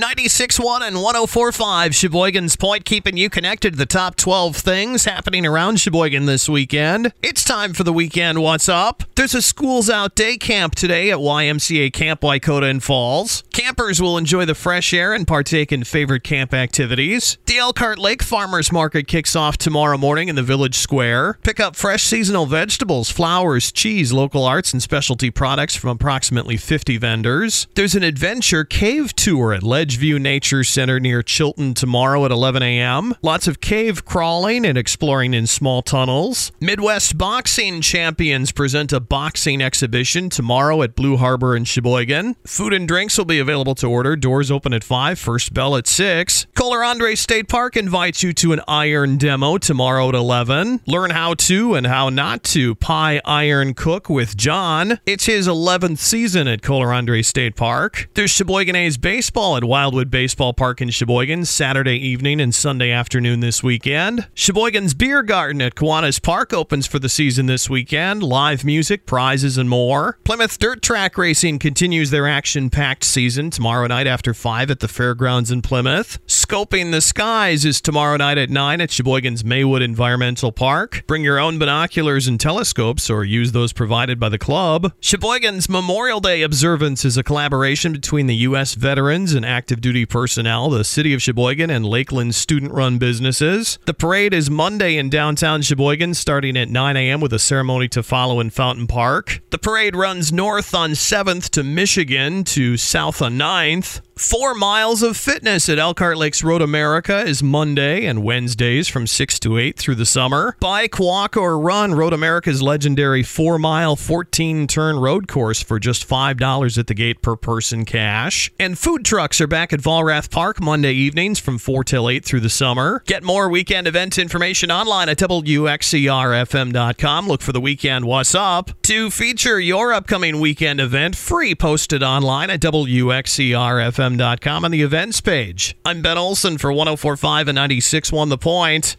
96.1 and 104.5 Sheboygan's Point, keeping you connected to the top 12 things happening around Sheboygan this weekend. It's time for the weekend Whassup? There's a Schools Out Day camp today at YMCA Camp Y-Koda in Falls. Campers will enjoy the fresh air and partake in favorite camp activities. The Elkhart Lake Farmers Market kicks off tomorrow morning in the Village Square. Pick up fresh seasonal vegetables, flowers, cheese, local arts, and specialty products from approximately 50 vendors. There's an adventure cave tour at Ledge View Nature Center near Chilton tomorrow at 11 a.m. Lots of cave crawling and exploring in small tunnels. Midwest Boxing Champions present a boxing exhibition tomorrow at Blue Harbor in Sheboygan. Food and drinks will be available to order. Doors open at 5, first bell at 6. Kohler Andrae State Park invites you to an iron demo tomorrow at 11. Learn how to and how not to pie iron cook with Jon. It's his 11th season at Kohler Andrae State Park. There's Sheboygan A's baseball at Wildwood Baseball Park in Sheboygan Saturday evening and Sunday afternoon this weekend. Sheboygan's Biergarten at Kiwanis Park opens for the season this weekend. Live music, prizes, and more. Plymouth Dirt Track Racing continues their action packed season tomorrow night after 5 at the fairgrounds in Plymouth. Scoping the Skies is tomorrow night at 9 at Sheboygan's Maywood Environmental Park. Bring your own binoculars and telescopes or use those provided by the club. Sheboygan's Memorial Day observance is a collaboration between the U.S. veterans and active duty personnel, the City of Sheboygan, and Lakeland student run businesses. The parade is Monday in downtown Sheboygan starting at 9 a.m. with a ceremony to follow in Fountain Park. The parade runs north on 7th to Michigan to south on 9th. Four miles of fitness at Elkhart Lakes Road America is Monday and Wednesdays from 6 to 8 through the summer. Bike, walk, or run Road America's legendary four mile, 14 turn road course for just $5 at the gate per person cash. And food trucks are back at Vollrath Park Monday evenings from 4 till 8 through the summer. Get more weekend event information online at WXERFM.com. Look for the weekend Whassup to feature your upcoming weekend event free posted online at WXERFM.com on the events page. I'm Ben Olson for 1045 and 96.1 The Point.